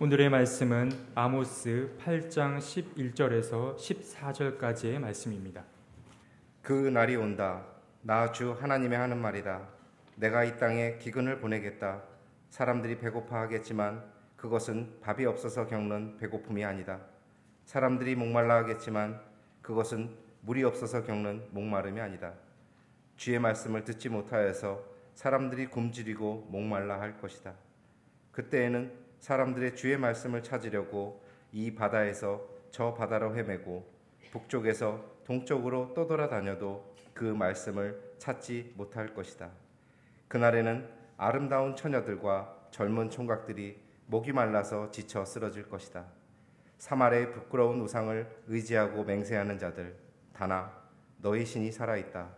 오늘의 말씀은 아모스 8장 11절에서 14절까지의 말씀입니다. 그 날이 온다. 나 주 하나님의 하는 말이다. 내가 이 땅에 기근을 보내겠다. 사람들이 배고파 하겠지만 그것은 밥이 없어서 겪는 배고픔이 아니다. 사람들이 목말라 하겠지만 그것은 물이 없어서 겪는 목마름이 아니다. 주의 말씀을 듣지 못하여서 사람들이 굶주리고 목말라 할 것이다. 그때에는 사람들의 주의 말씀을 찾으려고 이 바다에서 저 바다로 헤매고 북쪽에서 동쪽으로 떠돌아다녀도 그 말씀을 찾지 못할 것이다. 그날에는 아름다운 처녀들과 젊은 총각들이 목이 말라서 지쳐 쓰러질 것이다. 사마리의 부끄러운 우상을 의지하고 맹세하는 자들, 다나 너의 신이 살아있다.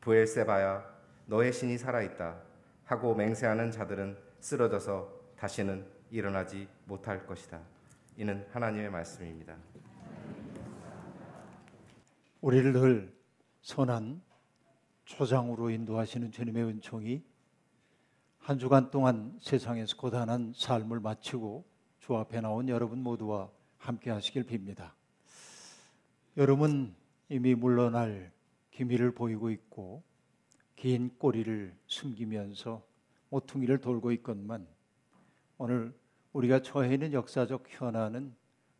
부엘세바야 너의 신이 살아있다. 하고 맹세하는 자들은 쓰러져서 다시는 일어나지 못할 것이다. 이는 하나님의 말씀입니다. 우리를 늘 선한 초장으로 인도하시는 주님의 은총이 한 주간 동안 세상에서 고단한 삶을 마치고 주 앞에 나온 여러분 모두와 함께 하시길 빕니다. 여름은 이미 물러날 기미를 보이고 있고 긴 꼬리를 숨기면서 모퉁이를 돌고 있건만 오늘 우리가 처해 있는 역사적 현안은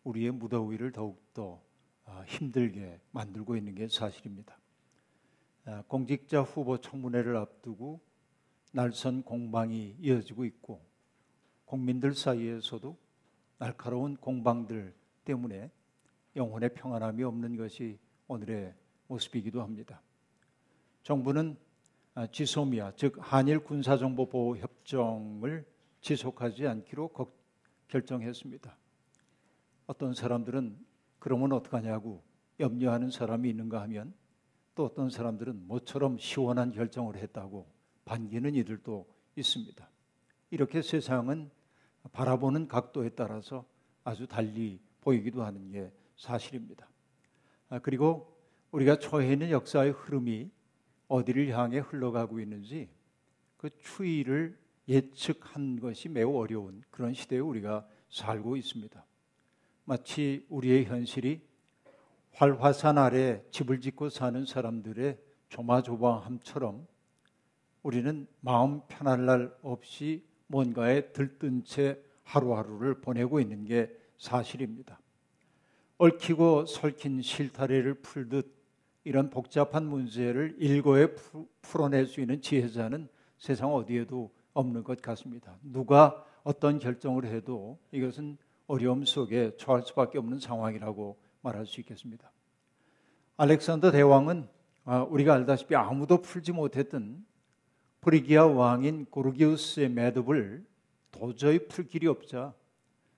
우리의 무더위를 더욱더 아, 힘들게 만들고 있는 게 사실입니다. 아, 공직자 후보 청문회를 앞두고 날선 공방이 이어지고 있고 국민들 사이에서도 날카로운 공방들 때문에 영혼의 평안함이 없는 것이 오늘의 모습이기도 합니다. 정부는 아, 지소미아 즉 한일 군사정보보호 협정을 지속하지 않기로 결정했습니다. 어떤 사람들은 그러면 어떡하냐고 염려하는 사람이 있는가 하면 또 어떤 사람들은 모처럼 시원한 결정을 했다고 반기는 이들도 있습니다. 이렇게 세상은 바라보는 각도에 따라서 아주 달리 보이기도 하는 게 사실입니다. 아, 그리고 우리가 처해 있는 역사의 흐름이 어디를 향해 흘러가고 있는지 그 추이를 예측한 것이 매우 어려운 그런 시대에 우리가 살고 있습니다. 마치 우리의 현실이 활화산 아래 집을 짓고 사는 사람들의 조마조마함처럼 우리는 마음 편할 날 없이 뭔가에 들뜬 채 하루하루를 보내고 있는 게 사실입니다. 얽히고 설킨 실타래를 풀듯 이런 복잡한 문제를 일거에 풀어낼 수 있는 지혜자는 세상 어디에도 없는 것 같습니다. 누가 어떤 결정을 해도 이것은 어려움 속에 처할 수밖에 없는 상황이라고 말할 수 있겠습니다. 알렉산더 대왕은 아, 우리가 알다시피 아무도 풀지 못했던 프리기아 왕인 고르디우스의 매듭을 도저히 풀 길이 없자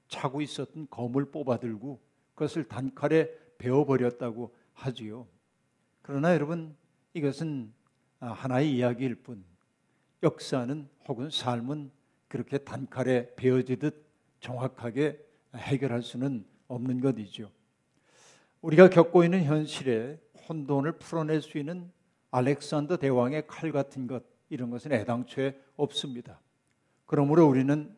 차고 있었던 검을 뽑아들고 그것을 단칼에 베어버렸다고 하지요. 그러나 여러분 이것은 아, 하나의 이야기일 뿐 역사는 혹은 삶은 그렇게 단칼에 베어지듯 정확하게 해결할 수는 없는 것이죠. 우리가 겪고 있는 현실에 혼돈을 풀어낼 수 있는 알렉산더 대왕의 칼 같은 것 이런 것은 애당초에 없습니다. 그러므로 우리는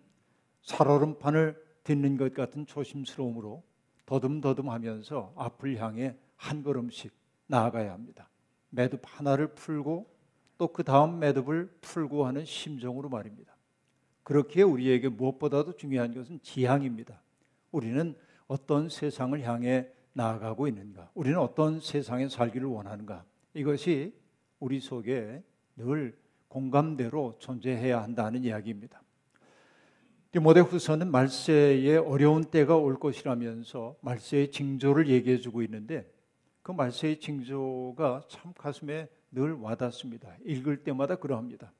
살얼음판을 딛는 것 같은 조심스러움으로 더듬더듬하면서 앞을 향해 한 걸음씩 나아가야 합니다. 매듭 하나를 풀고 또 그 다음 매듭을 풀고 하는 심정으로 말입니다. 그렇기에 우리에게 무엇보다도 중요한 것은 지향입니다. 우리는 어떤 세상을 향해 나아가고 있는가? 우리는 어떤 세상에 살기를 원하는가? 이것이 우리 속에 늘 공감대로 존재해야 한다는 이야기입니다. 디모데 후서는 말세에 어려운 때가 올 것이라면서 말세의 징조를 얘기해 주고 있는데 그 말세의 징조가 참 가슴에 늘 와닿습니다. 읽을 때마다 그러합니다.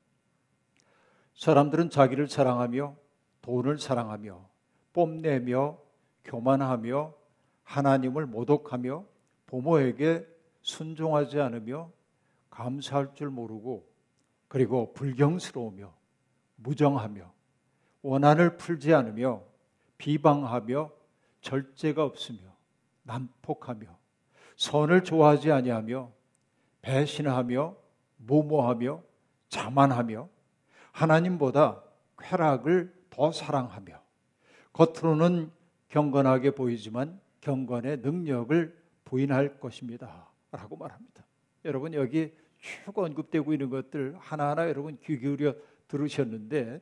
사람들은 자기를 사랑하며 돈을 사랑하며 뽐내며 교만하며 하나님을 모독하며 부모에게 순종하지 않으며 감사할 줄 모르고 그리고 불경스러우며 무정하며 원한을 풀지 않으며 비방하며 절제가 없으며 난폭하며 선을 좋아하지 아니하며 배신하며 모모하며 자만하며 하나님보다 쾌락을 더 사랑하며 겉으로는 경건하게 보이지만 경건의 능력을 부인할 것입니다. 라고 말합니다. 여러분 여기 쭉 언급되고 있는 것들 하나하나 여러분 귀 기울여 들으셨는데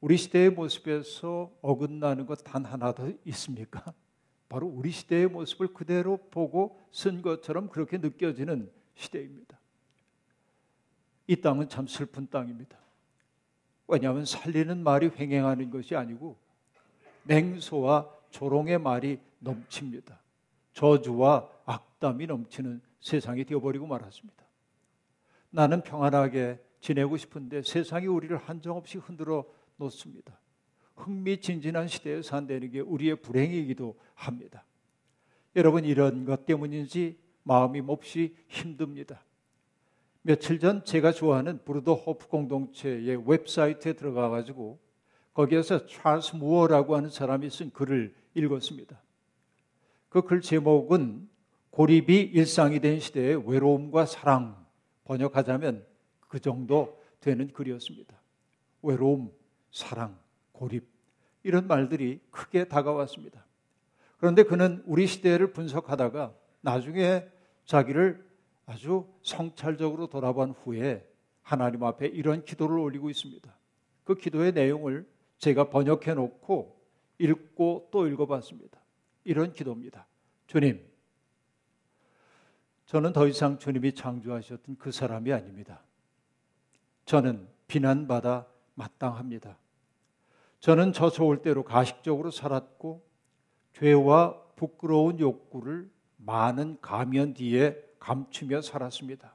우리 시대의 모습에서 어긋나는 것 단 하나 더 있습니까? 바로 우리 시대의 모습을 그대로 보고 쓴 것처럼 그렇게 느껴지는 시대입니다. 이 땅은 참 슬픈 땅입니다. 왜냐하면 살리는 말이 횡행하는 것이 아니고 냉소와 조롱의 말이 넘칩니다. 저주와 악담이 넘치는 세상이 되어버리고 말았습니다. 나는 평안하게 지내고 싶은데 세상이 우리를 한정없이 흔들어 놓습니다. 흥미진진한 시대에 산다는 게 우리의 불행이기도 합니다. 여러분 이런 것 때문인지 마음이 몹시 힘듭니다. 며칠 전 제가 좋아하는 브루더 호프 공동체의 웹사이트에 들어가 가지고 거기에서 찰스 무어라고 하는 사람이 쓴 글을 읽었습니다. 그 글 제목은 고립이 일상이 된 시대의 외로움과 사랑 번역하자면 그 정도 되는 글이었습니다. 외로움, 사랑, 고립 이런 말들이 크게 다가왔습니다. 그런데 그는 우리 시대를 분석하다가 나중에 자기를 아주 성찰적으로 돌아본 후에 하나님 앞에 이런 기도를 올리고 있습니다. 그 기도의 내용을 제가 번역해 놓고 읽고 또 읽어봤습니다. 이런 기도입니다. 주님, 저는 더 이상 주님이 창조하셨던 그 사람이 아닙니다. 저는 비난받아 마땅합니다. 저는 저 좋을 대로 가식적으로 살았고 죄와 부끄러운 욕구를 많은 가면 뒤에 감추며 살았습니다.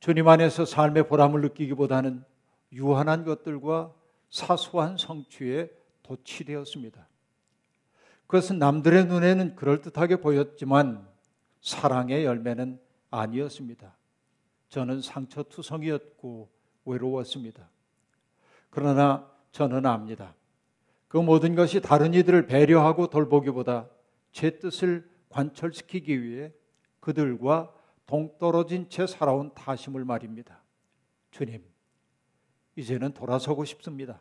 주님 안에서 삶의 보람을 느끼기보다는 유한한 것들과 사소한 성취에 도취되었습니다. 그것은 남들의 눈에는 그럴듯하게 보였지만 사랑의 열매는 아니었습니다. 저는 상처투성이었고 외로웠습니다. 그러나 저는 압니다. 그 모든 것이 다른 이들을 배려하고 돌보기보다 제 뜻을 관철시키기 위해 그들과 동떨어진 채 살아온 타심을 말입니다. 주님, 이제는 돌아서고 싶습니다.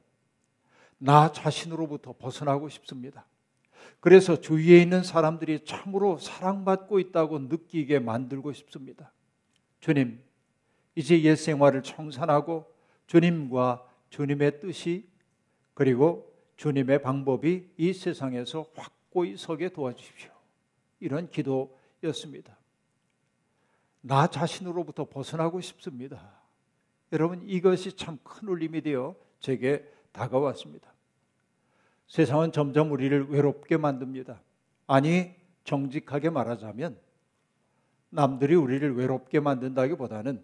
나 자신으로부터 벗어나고 싶습니다. 그래서 주위에 있는 사람들이 참으로 사랑받고 있다고 느끼게 만들고 싶습니다. 주님, 이제 옛 생활을 청산하고 주님과 주님의 뜻이 그리고 주님의 방법이 이 세상에서 확고히 서게 도와주십시오. 이런 기도였습니다. 나 자신으로부터 벗어나고 싶습니다. 여러분 이것이 참 큰 울림이 되어 제게 다가왔습니다. 세상은 점점 우리를 외롭게 만듭니다. 아니 정직하게 말하자면 남들이 우리를 외롭게 만든다기보다는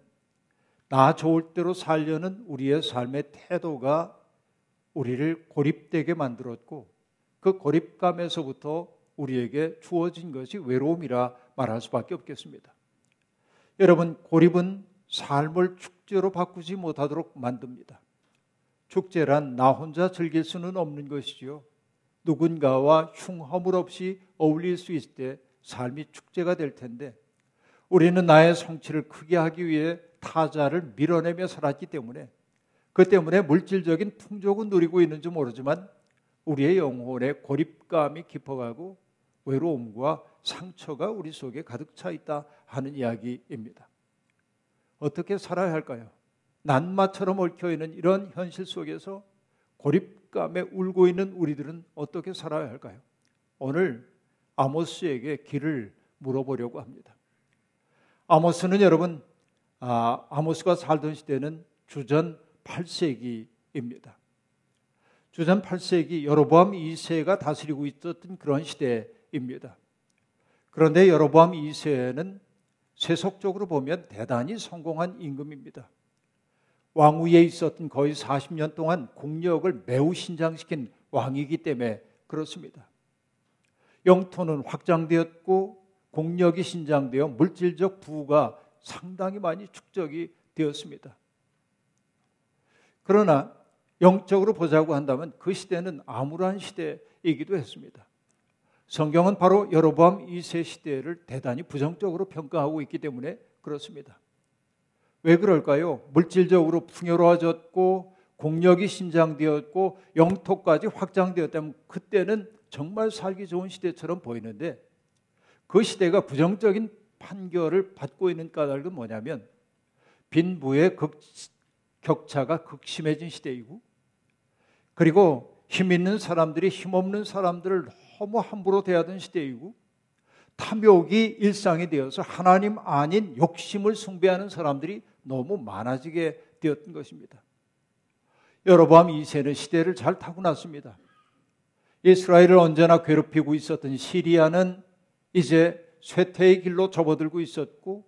나 좋을 대로 살려는 우리의 삶의 태도가 우리를 고립되게 만들었고 그 고립감에서부터 우리에게 주어진 것이 외로움이라 말할 수밖에 없겠습니다. 여러분, 고립은 삶을 축제로 바꾸지 못하도록 만듭니다. 축제란 나 혼자 즐길 수는 없는 것이지요. 누군가와 흉허물 없이 어울릴 수 있을 때 삶이 축제가 될 텐데 우리는 나의 성취를 크게 하기 위해 타자를 밀어내며 살았기 때문에 그 때문에 물질적인 풍족은 누리고 있는지 모르지만 우리의 영혼의 고립감이 깊어가고 외로움과 상처가 우리 속에 가득 차 있다 하는 이야기입니다. 어떻게 살아야 할까요? 난마처럼 얽혀 있는 이런 현실 속에서 고립감에 울고 있는 우리들은 어떻게 살아야 할까요? 오늘 아모스에게 길을 물어보려고 합니다. 아모스는 여러분 아, 아모스가 살던 시대는 주전 8세기입니다. 주전 8세기 여로보암 2세가 다스리고 있었던 그런 시대 입니다. 그런데 여로보암 2세는 세속적으로 보면 대단히 성공한 임금입니다. 왕위에 있었던 거의 40년 동안 국력을 매우 신장시킨 왕이기 때문에 그렇습니다. 영토는 확장되었고 국력이 신장되어 물질적 부가 상당히 많이 축적이 되었습니다. 그러나 영적으로 보자고 한다면 그 시대는 암울한 시대이기도 했습니다. 성경은 바로 여로보암 2세 시대를 대단히 부정적으로 평가하고 있기 때문에 그렇습니다. 왜 그럴까요? 물질적으로 풍요로워졌고 공력이 신장되었고 영토까지 확장되었다면 그때는 정말 살기 좋은 시대처럼 보이는데 그 시대가 부정적인 판결을 받고 있는 까닭은 뭐냐면 빈부의 극, 격차가 극심해진 시대이고 그리고 힘 있는 사람들이 힘 없는 사람들을 너무 함부로 대하던 시대이고 탐욕이 일상이 되어서 하나님 아닌 욕심을 숭배하는 사람들이 너무 많아지게 되었던 것입니다. 여로보암 2세는 시대를 잘 타고났습니다. 이스라엘을 언제나 괴롭히고 있었던 시리아는 이제 쇠퇴의 길로 접어들고 있었고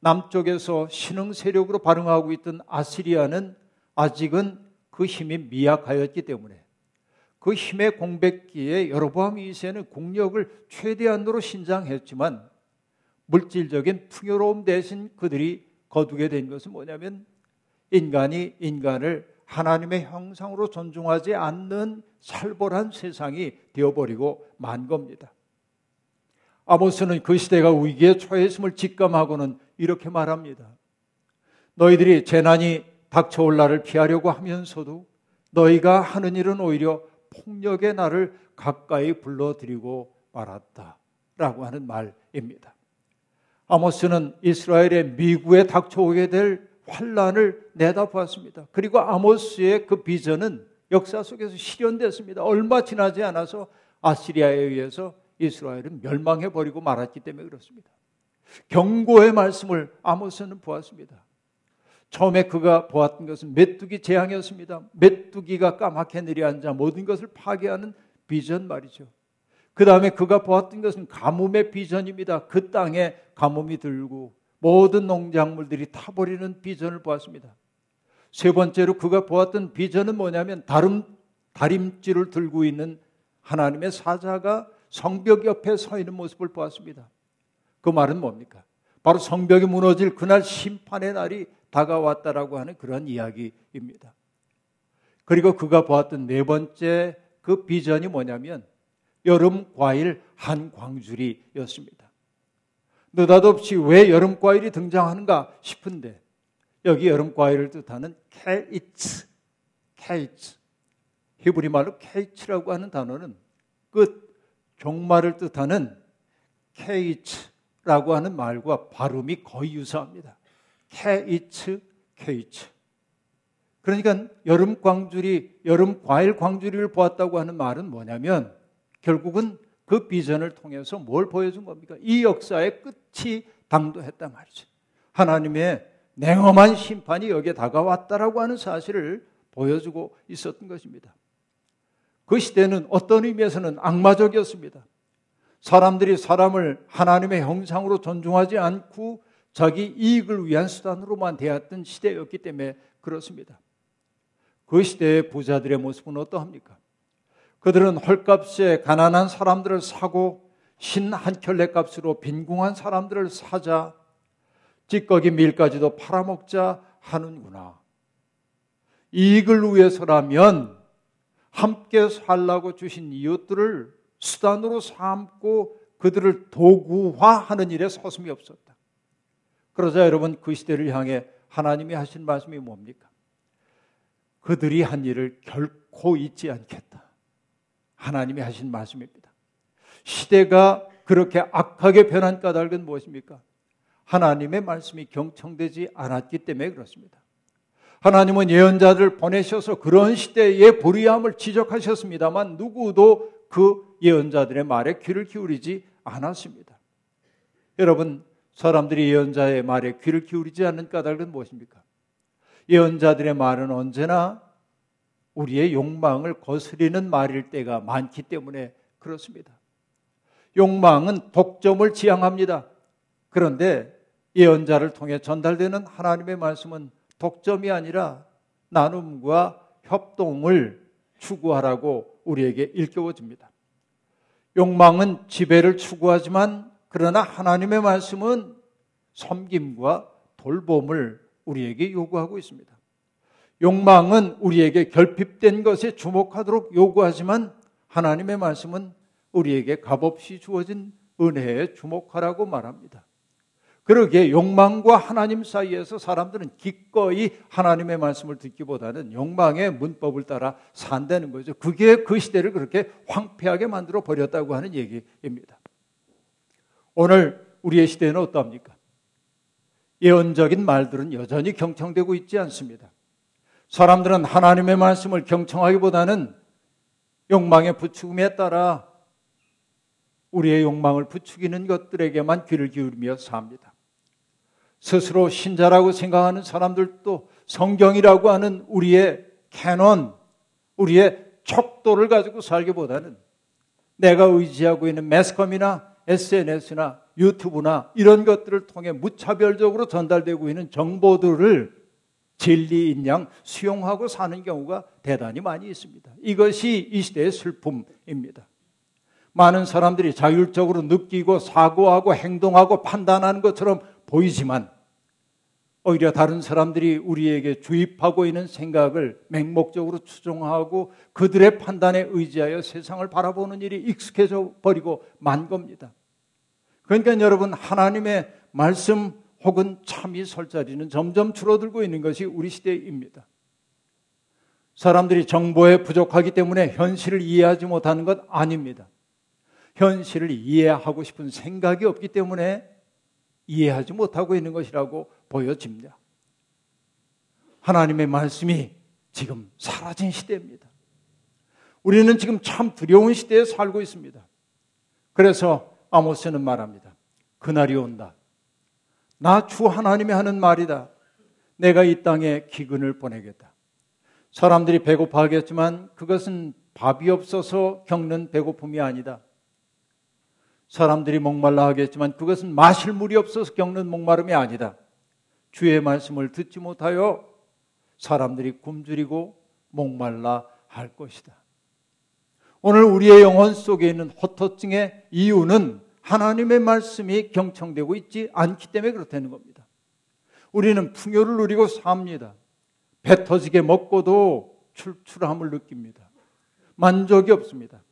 남쪽에서 신흥 세력으로 발응하고 있던 아시리아는 아직은 그 힘이 미약하였기 때문에 그 힘의 공백기에 여로보암 2세는 국력을 최대한으로 신장했지만 물질적인 풍요로움 대신 그들이 거두게 된 것은 뭐냐면 인간이 인간을 하나님의 형상으로 존중하지 않는 살벌한 세상이 되어버리고 만 겁니다. 아모스는 그 시대가 위기에 처했음을 직감하고는 이렇게 말합니다. 너희들이 재난이 닥쳐올 날을 피하려고 하면서도 너희가 하는 일은 오히려 폭력의 날을 가까이 불러들이고 말았다. 라고 하는 말입니다. 아모스는 이스라엘의 미국에 닥쳐오게 될 환란을 내다보았습니다. 그리고 아모스의 그 비전은 역사 속에서 실현됐습니다. 얼마 지나지 않아서 아시리아에 의해서 이스라엘은 멸망해 버리고 말았기 때문에 그렇습니다. 경고의 말씀을 아모스는 보았습니다. 처음에 그가 보았던 것은 메뚜기 재앙이었습니다. 메뚜기가 까맣게 내려앉아 모든 것을 파괴하는 비전 말이죠. 그 다음에 그가 보았던 것은 가뭄의 비전입니다. 그 땅에 가뭄이 들고 모든 농작물들이 타버리는 비전을 보았습니다. 세 번째로 그가 보았던 비전은 뭐냐면 다름, 다림질을 들고 있는 하나님의 사자가 성벽 옆에 서 있는 모습을 보았습니다. 그 말은 뭡니까? 바로 성벽이 무너질 그날 심판의 날이 다가왔다라고 하는 그런 이야기입니다. 그리고 그가 보았던 네 번째 그 비전이 뭐냐면 여름 과일 한 광주리였습니다. 느닷없이 왜 여름 과일이 등장하는가 싶은데 여기 여름 과일을 뜻하는 케이츠, 케이츠. 히브리 말로 케이츠라고 하는 단어는 끝, 종말을 뜻하는 케이츠라고 하는 말과 발음이 거의 유사합니다. 케이츠, 케이츠. 그러니까 여름 광주리, 여름 과일 광주리를 보았다고 하는 말은 뭐냐면 결국은 그 비전을 통해서 뭘 보여준 겁니까? 이 역사의 끝이 당도했단 말이죠. 하나님의 냉엄한 심판이 여기에 다가왔다라고 하는 사실을 보여주고 있었던 것입니다. 그 시대는 어떤 의미에서는 악마적이었습니다. 사람들이 사람을 하나님의 형상으로 존중하지 않고 자기 이익을 위한 수단으로만 대했던 시대였기 때문에 그렇습니다. 그 시대의 부자들의 모습은 어떠합니까? 그들은 헐값에 가난한 사람들을 사고 신 한 켤레 값으로 빈궁한 사람들을 사자 찌꺼기 밀까지도 팔아먹자 하는구나. 이익을 위해서라면 함께 살라고 주신 이웃들을 수단으로 삼고 그들을 도구화하는 일에 서슴이 없었다. 그러자 여러분 그 시대를 향해 하나님이 하신 말씀이 뭡니까? 그들이 한 일을 결코 잊지 않겠다. 하나님이 하신 말씀입니다. 시대가 그렇게 악하게 변한 까닭은 무엇입니까? 하나님의 말씀이 경청되지 않았기 때문에 그렇습니다. 하나님은 예언자들 보내셔서 그런 시대의 불의함을 지적하셨습니다만 누구도 그 예언자들의 말에 귀를 기울이지 않았습니다. 여러분, 사람들이 예언자의 말에 귀를 기울이지 않는 까닭은 무엇입니까? 예언자들의 말은 언제나 우리의 욕망을 거스리는 말일 때가 많기 때문에 그렇습니다. 욕망은 독점을 지향합니다. 그런데 예언자를 통해 전달되는 하나님의 말씀은 독점이 아니라 나눔과 협동을 추구하라고 우리에게 일깨워줍니다. 욕망은 지배를 추구하지만 그러나 하나님의 말씀은 섬김과 돌봄을 우리에게 요구하고 있습니다. 욕망은 우리에게 결핍된 것에 주목하도록 요구하지만 하나님의 말씀은 우리에게 값없이 주어진 은혜에 주목하라고 말합니다. 그러기에 욕망과 하나님 사이에서 사람들은 기꺼이 하나님의 말씀을 듣기보다는 욕망의 문법을 따라 산다는 거죠. 그게 그 시대를 그렇게 황폐하게 만들어 버렸다고 하는 얘기입니다. 오늘 우리의 시대는 어떠합니까? 예언적인 말들은 여전히 경청되고 있지 않습니다. 사람들은 하나님의 말씀을 경청하기보다는 욕망의 부추김에 따라 우리의 욕망을 부추기는 것들에게만 귀를 기울이며 삽니다. 스스로 신자라고 생각하는 사람들도 성경이라고 하는 우리의 캐논, 우리의 척도를 가지고 살기보다는 내가 의지하고 있는 매스컴이나 SNS나 유튜브나 이런 것들을 통해 무차별적으로 전달되고 있는 정보들을 진리인 양 수용하고 사는 경우가 대단히 많이 있습니다. 이것이 이 시대의 슬픔입니다. 많은 사람들이 자율적으로 느끼고 사고하고 행동하고 판단하는 것처럼 보이지만 오히려 다른 사람들이 우리에게 주입하고 있는 생각을 맹목적으로 추종하고 그들의 판단에 의지하여 세상을 바라보는 일이 익숙해져 버리고 만 겁니다. 그러니까 여러분 하나님의 말씀 혹은 참이 설 자리는 점점 줄어들고 있는 것이 우리 시대입니다. 사람들이 정보에 부족하기 때문에 현실을 이해하지 못하는 것 아닙니다. 현실을 이해하고 싶은 생각이 없기 때문에 이해하지 못하고 있는 것이라고 보여집니다. 하나님의 말씀이 지금 사라진 시대입니다. 우리는 지금 참 두려운 시대에 살고 있습니다. 그래서 아모스는 말합니다. 그날이 온다. 나 주 하나님이 하는 말이다. 내가 이 땅에 기근을 보내겠다. 사람들이 배고파하겠지만 그것은 밥이 없어서 겪는 배고픔이 아니다. 사람들이 목말라 하겠지만 그것은 마실 물이 없어서 겪는 목마름이 아니다. 주의 말씀을 듣지 못하여 사람들이 굶주리고 목말라 할 것이다. 오늘 우리의 영혼 속에 있는 헛헛증의 이유는 하나님의 말씀이 경청되고 있지 않기 때문에 그렇다는 겁니다. 우리는 풍요를 누리고 삽니다. 배 터지게 먹고도 출출함을 느낍니다. 만족이 없습니다.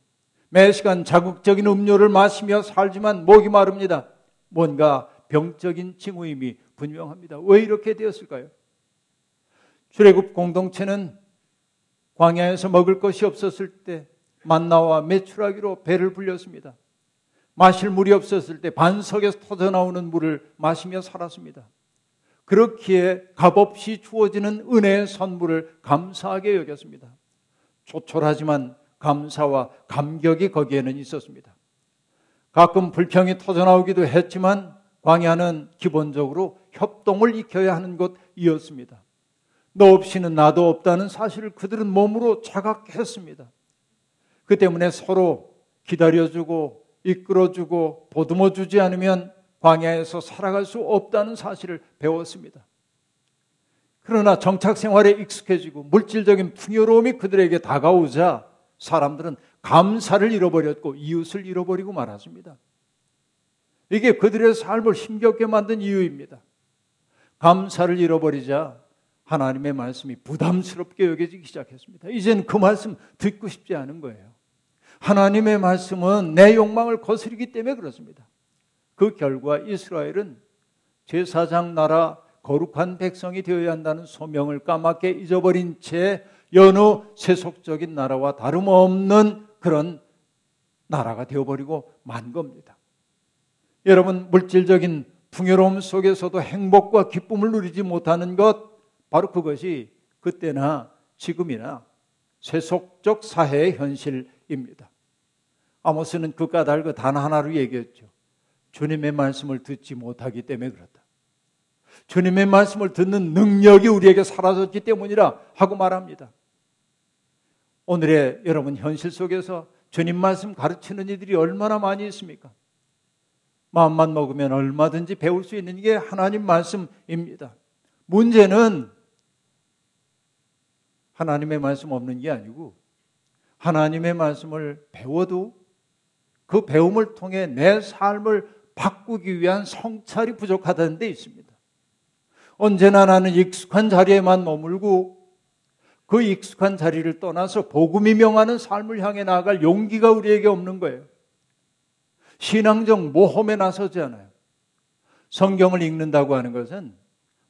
매 시간 자극적인 음료를 마시며 살지만 목이 마릅니다. 뭔가 병적인 징후임이 분명합니다. 왜 이렇게 되었을까요? 출애굽 공동체는 광야에서 먹을 것이 없었을 때 만나와 메추라기로 배를 불렸습니다. 마실 물이 없었을 때 반석에서 터져 나오는 물을 마시며 살았습니다. 그렇기에 값없이 주어지는 은혜의 선물을 감사하게 여겼습니다. 조촐하지만 감사와 감격이 거기에는 있었습니다. 가끔 불평이 터져나오기도 했지만 광야는 기본적으로 협동을 익혀야 하는 곳이었습니다. 너 없이는 나도 없다는 사실을 그들은 몸으로 자각했습니다. 그 때문에 서로 기다려주고 이끌어주고 보듬어주지 않으면 광야에서 살아갈 수 없다는 사실을 배웠습니다. 그러나 정착 생활에 익숙해지고 물질적인 풍요로움이 그들에게 다가오자 사람들은 감사를 잃어버렸고 이웃을 잃어버리고 말았습니다. 이게 그들의 삶을 힘겹게 만든 이유입니다. 감사를 잃어버리자 하나님의 말씀이 부담스럽게 여겨지기 시작했습니다. 이젠 그 말씀 듣고 싶지 않은 거예요. 하나님의 말씀은 내 욕망을 거스르기 때문에 그렇습니다. 그 결과 이스라엘은 제사장 나라 거룩한 백성이 되어야 한다는 소명을 까맣게 잊어버린 채 여느 세속적인 나라와 다름없는 그런 나라가 되어버리고 만 겁니다. 여러분, 물질적인 풍요로움 속에서도 행복과 기쁨을 누리지 못하는 것, 바로 그것이 그때나 지금이나 세속적 사회의 현실입니다. 아모스는 그 까닭을 단 하나로 얘기했죠. 주님의 말씀을 듣지 못하기 때문에 그렇다. 주님의 말씀을 듣는 능력이 우리에게 사라졌기 때문이라 하고 말합니다. 오늘의 여러분 현실 속에서 주님 말씀 가르치는 이들이 얼마나 많이 있습니까? 마음만 먹으면 얼마든지 배울 수 있는 게 하나님 말씀입니다. 문제는 하나님의 말씀 없는 게 아니고 하나님의 말씀을 배워도 그 배움을 통해 내 삶을 바꾸기 위한 성찰이 부족하다는 데 있습니다. 언제나 나는 익숙한 자리에만 머물고 그 익숙한 자리를 떠나서 복음이 명하는 삶을 향해 나아갈 용기가 우리에게 없는 거예요. 신앙적 모험에 나서지 않아요. 성경을 읽는다고 하는 것은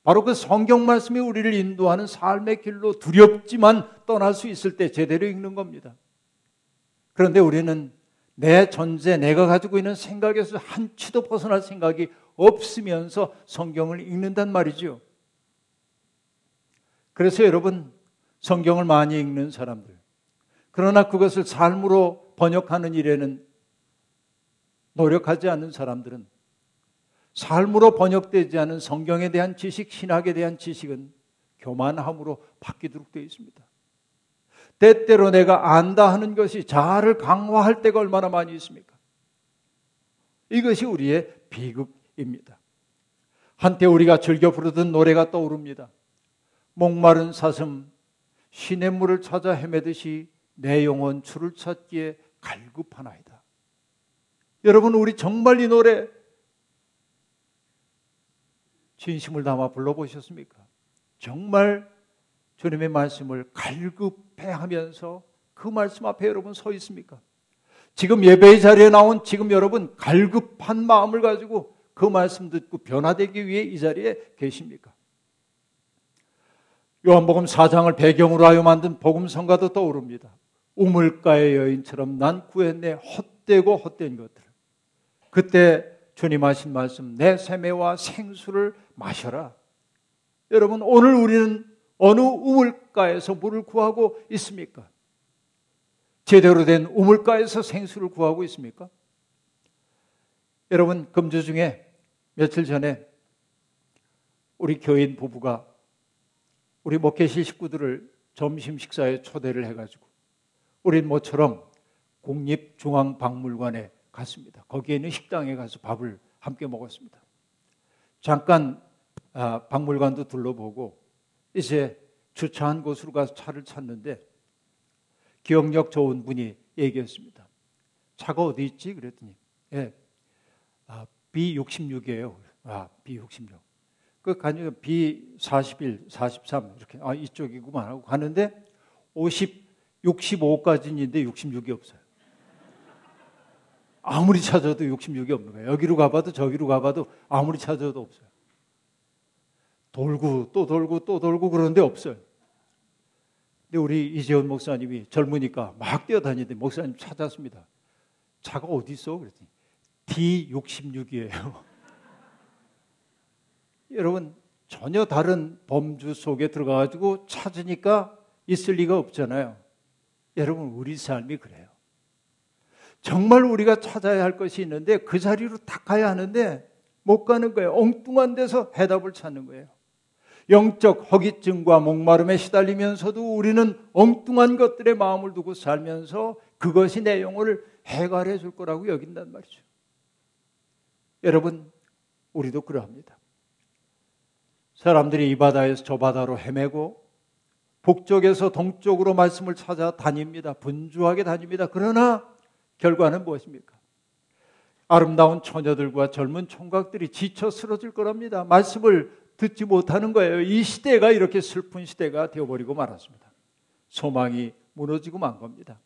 바로 그 성경 말씀이 우리를 인도하는 삶의 길로 두렵지만 떠날 수 있을 때 제대로 읽는 겁니다. 그런데 우리는 내 존재, 내가 가지고 있는 생각에서 한치도 벗어날 생각이 없으면서 성경을 읽는단 말이죠. 그래서 여러분, 성경을 많이 읽는 사람들, 그러나 그것을 삶으로 번역하는 일에는 노력하지 않는 사람들은 삶으로 번역되지 않은 성경에 대한 지식, 신학에 대한 지식은 교만함으로 바뀌도록 되어 있습니다. 때때로 내가 안다 하는 것이 자아를 강화할 때가 얼마나 많이 있습니까? 이것이 우리의 비극입니다. 한때 우리가 즐겨 부르던 노래가 떠오릅니다. 목마른 사슴, 신의 물을 찾아 헤매듯이 내 영혼 줄을 찾기에 갈급하나이다. 여러분, 우리 정말 이 노래 진심을 담아 불러보셨습니까? 정말 주님의 말씀을 갈급해 하면서 그 말씀 앞에 여러분 서 있습니까? 지금 예배의 자리에 나온 지금 여러분 갈급한 마음을 가지고 그 말씀 듣고 변화되기 위해 이 자리에 계십니까? 요한복음 4장을 배경으로 하여 만든 복음성가도 떠오릅니다. 우물가의 여인처럼 난 구했네 헛되고 헛된 것들. 그때 주님 하신 말씀 내 세매와 생수를 마셔라. 여러분 오늘 우리는 어느 우물가에서 물을 구하고 있습니까? 제대로 된 우물가에서 생수를 구하고 있습니까? 여러분 금주 중에 며칠 전에 우리 교인 부부가 우리 목회실 식구들을 점심 식사에 초대를 해가지고 우린 모처럼 국립중앙박물관에 갔습니다. 거기에 있는 식당에 가서 밥을 함께 먹었습니다. 잠깐 아, 박물관도 둘러보고 이제 주차한 곳으로 가서 차를 찾는데 기억력 좋은 분이 얘기했습니다. 차가 어디 있지? 그랬더니 예, 아, B66이에요. 아, B66. 그 가니까 B41, 43 이렇게 아 이쪽이구만 하고 가는데 50, 65까지인데 66이 없어요. 아무리 찾아도 66이 없는 거예요. 여기로 가봐도 저기로 가봐도 아무리 찾아도 없어요. 돌고 또 돌고 또 돌고 그러는데 없어요. 근데 우리 이재원 목사님이 젊으니까 막 뛰어다니는데 목사님 찾았습니다. 차가 어디 있어? 그랬더니 D66이에요. 여러분 전혀 다른 범주 속에 들어가가지고 찾으니까 있을 리가 없잖아요. 여러분 우리 삶이 그래요. 정말 우리가 찾아야 할 것이 있는데 그 자리로 딱 가야 하는데 못 가는 거예요. 엉뚱한 데서 해답을 찾는 거예요. 영적 허기증과 목마름에 시달리면서도 우리는 엉뚱한 것들에 마음을 두고 살면서 그것이 내 영혼을 해갈해 줄 거라고 여긴단 말이죠. 여러분, 우리도 그러합니다. 사람들이 이 바다에서 저 바다로 헤매고 북쪽에서 동쪽으로 말씀을 찾아 다닙니다. 분주하게 다닙니다. 그러나 결과는 무엇입니까? 아름다운 처녀들과 젊은 총각들이 지쳐 쓰러질 거랍니다. 말씀을 듣지 못하는 거예요. 이 시대가 이렇게 슬픈 시대가 되어버리고 말았습니다. 소망이 무너지고 만 겁니다.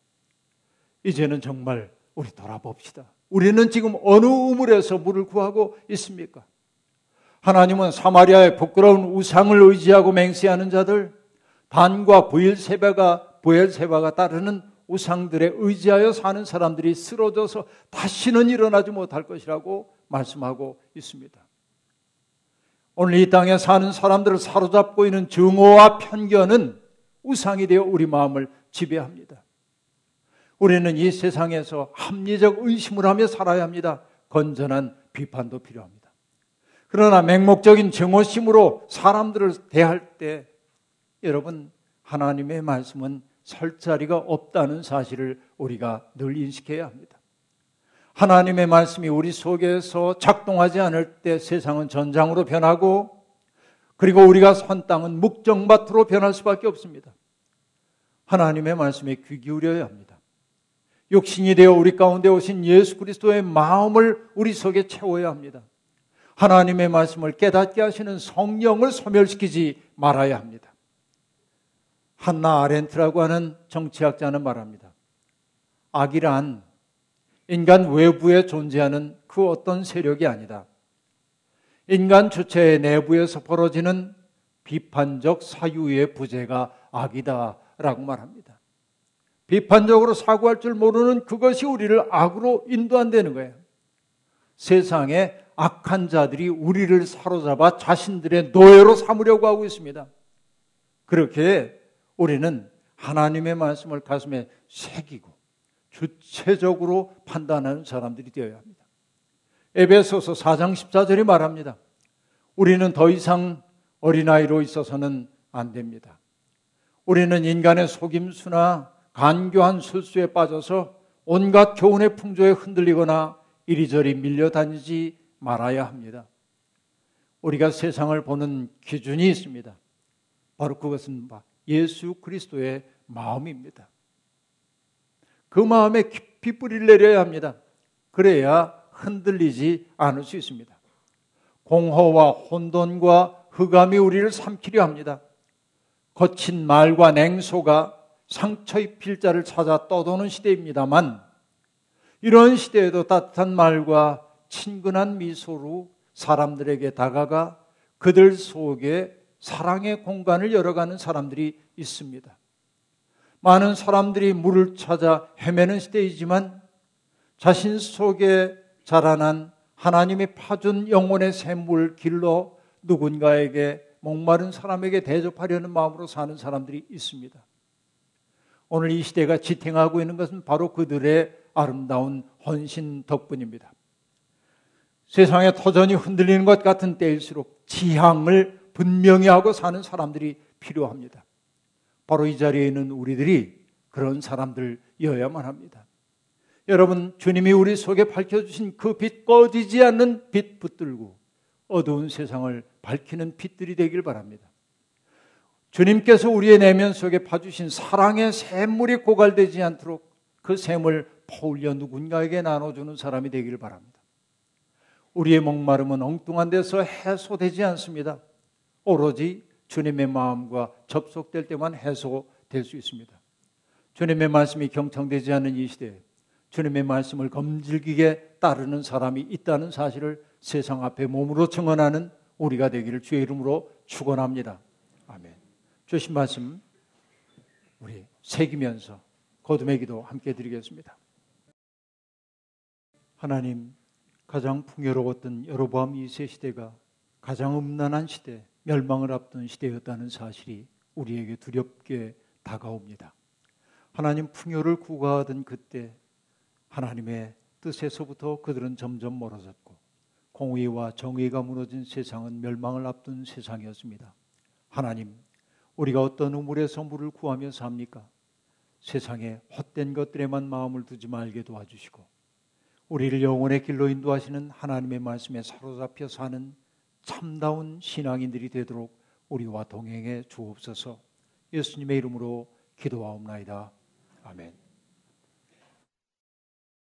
이제는 정말 우리 돌아봅시다. 우리는 지금 어느 우물에서 물을 구하고 있습니까? 하나님은 사마리아의 부끄러운 우상을 의지하고 맹세하는 자들, 단과 부일세바가 부엘세바가 따르는 우상들에 의지하여 사는 사람들이 쓰러져서 다시는 일어나지 못할 것이라고 말씀하고 있습니다. 오늘 이 땅에 사는 사람들을 사로잡고 있는 증오와 편견은 우상이 되어 우리 마음을 지배합니다. 우리는 이 세상에서 합리적 의심을 하며 살아야 합니다. 건전한 비판도 필요합니다. 그러나 맹목적인 증오심으로 사람들을 대할 때 여러분 하나님의 말씀은 설 자리가 없다는 사실을 우리가 늘 인식해야 합니다. 하나님의 말씀이 우리 속에서 작동하지 않을 때 세상은 전장으로 변하고 그리고 우리가 선 땅은 묵정밭으로 변할 수밖에 없습니다. 하나님의 말씀에 귀 기울여야 합니다. 육신이 되어 우리 가운데 오신 예수 그리스도의 마음을 우리 속에 채워야 합니다. 하나님의 말씀을 깨닫게 하시는 성령을 소멸시키지 말아야 합니다. 한나 아렌트라고 하는 정치학자는 말합니다. 악이란 인간 외부에 존재하는 그 어떤 세력이 아니다. 인간 주체의 내부에서 벌어지는 비판적 사유의 부재가 악이다라고 말합니다. 비판적으로 사고할 줄 모르는 그것이 우리를 악으로 인도한다는 거예요. 세상에 악한 자들이 우리를 사로잡아 자신들의 노예로 삼으려고 하고 있습니다. 그렇게 우리는 하나님의 말씀을 가슴에 새기고 주체적으로 판단하는 사람들이 되어야 합니다. 에베소서 4장 14절이 말합니다. 우리는 더 이상 어린아이로 있어서는 안 됩니다. 우리는 인간의 속임수나 간교한 술수에 빠져서 온갖 교훈의 풍조에 흔들리거나 이리저리 밀려다니지 말아야 합니다. 우리가 세상을 보는 기준이 있습니다. 바로 그것은 예수 그리스도의 마음입니다. 그 마음에 깊이 뿌리를 내려야 합니다. 그래야 흔들리지 않을 수 있습니다. 공허와 혼돈과 흑암이 우리를 삼키려 합니다. 거친 말과 냉소가 상처의 필자를 찾아 떠도는 시대입니다만 이런 시대에도 따뜻한 말과 친근한 미소로 사람들에게 다가가 그들 속에 사랑의 공간을 열어가는 사람들이 있습니다. 많은 사람들이 물을 찾아 헤매는 시대이지만 자신 속에 자라난 하나님이 파준 영혼의 샘물 길로 누군가에게 목마른 사람에게 대접하려는 마음으로 사는 사람들이 있습니다. 오늘 이 시대가 지탱하고 있는 것은 바로 그들의 아름다운 헌신 덕분입니다. 세상에 터전이 흔들리는 것 같은 때일수록 지향을 분명히 하고 사는 사람들이 필요합니다. 바로 이 자리에 있는 우리들이 그런 사람들이어야만 합니다. 여러분, 주님이 우리 속에 밝혀주신 그 빛 꺼지지 않는 빛 붙들고 어두운 세상을 밝히는 빛들이 되길 바랍니다. 주님께서 우리의 내면 속에 파주신 사랑의 샘물이 고갈되지 않도록 그 샘을 퍼올려 누군가에게 나눠주는 사람이 되기를 바랍니다. 우리의 목마름은 엉뚱한 데서 해소되지 않습니다. 오로지 주님의 마음과 접속될 때만 해소될 수 있습니다. 주님의 말씀이 경청되지 않는 이 시대에 주님의 말씀을 검질기게 따르는 사람이 있다는 사실을 세상 앞에 몸으로 증언하는 우리가 되기를 주의 이름으로 축원합니다. 아멘. 주신 말씀 우리 새기면서 거듭의 기도 함께 드리겠습니다. 하나님 가장 풍요로웠던 여로보암 2세 시대가 가장 음란한 시대, 멸망을 앞둔 시대였다는 사실이 우리에게 두렵게 다가옵니다. 하나님 풍요를 구가하던 그때 하나님의 뜻에서부터 그들은 점점 멀어졌고 공의와 정의가 무너진 세상은 멸망을 앞둔 세상이었습니다. 하나님, 우리가 어떤 우물에서 물을 구하며 삽니까? 세상에 헛된 것들에만 마음을 두지 말게 도와주시고 우리를 영혼의 길로 인도하시는 하나님의 말씀에 사로잡혀 사는 참다운 신앙인들이 되도록 우리와 동행해 주옵소서. 예수님의 이름으로 기도하옵나이다. 아멘.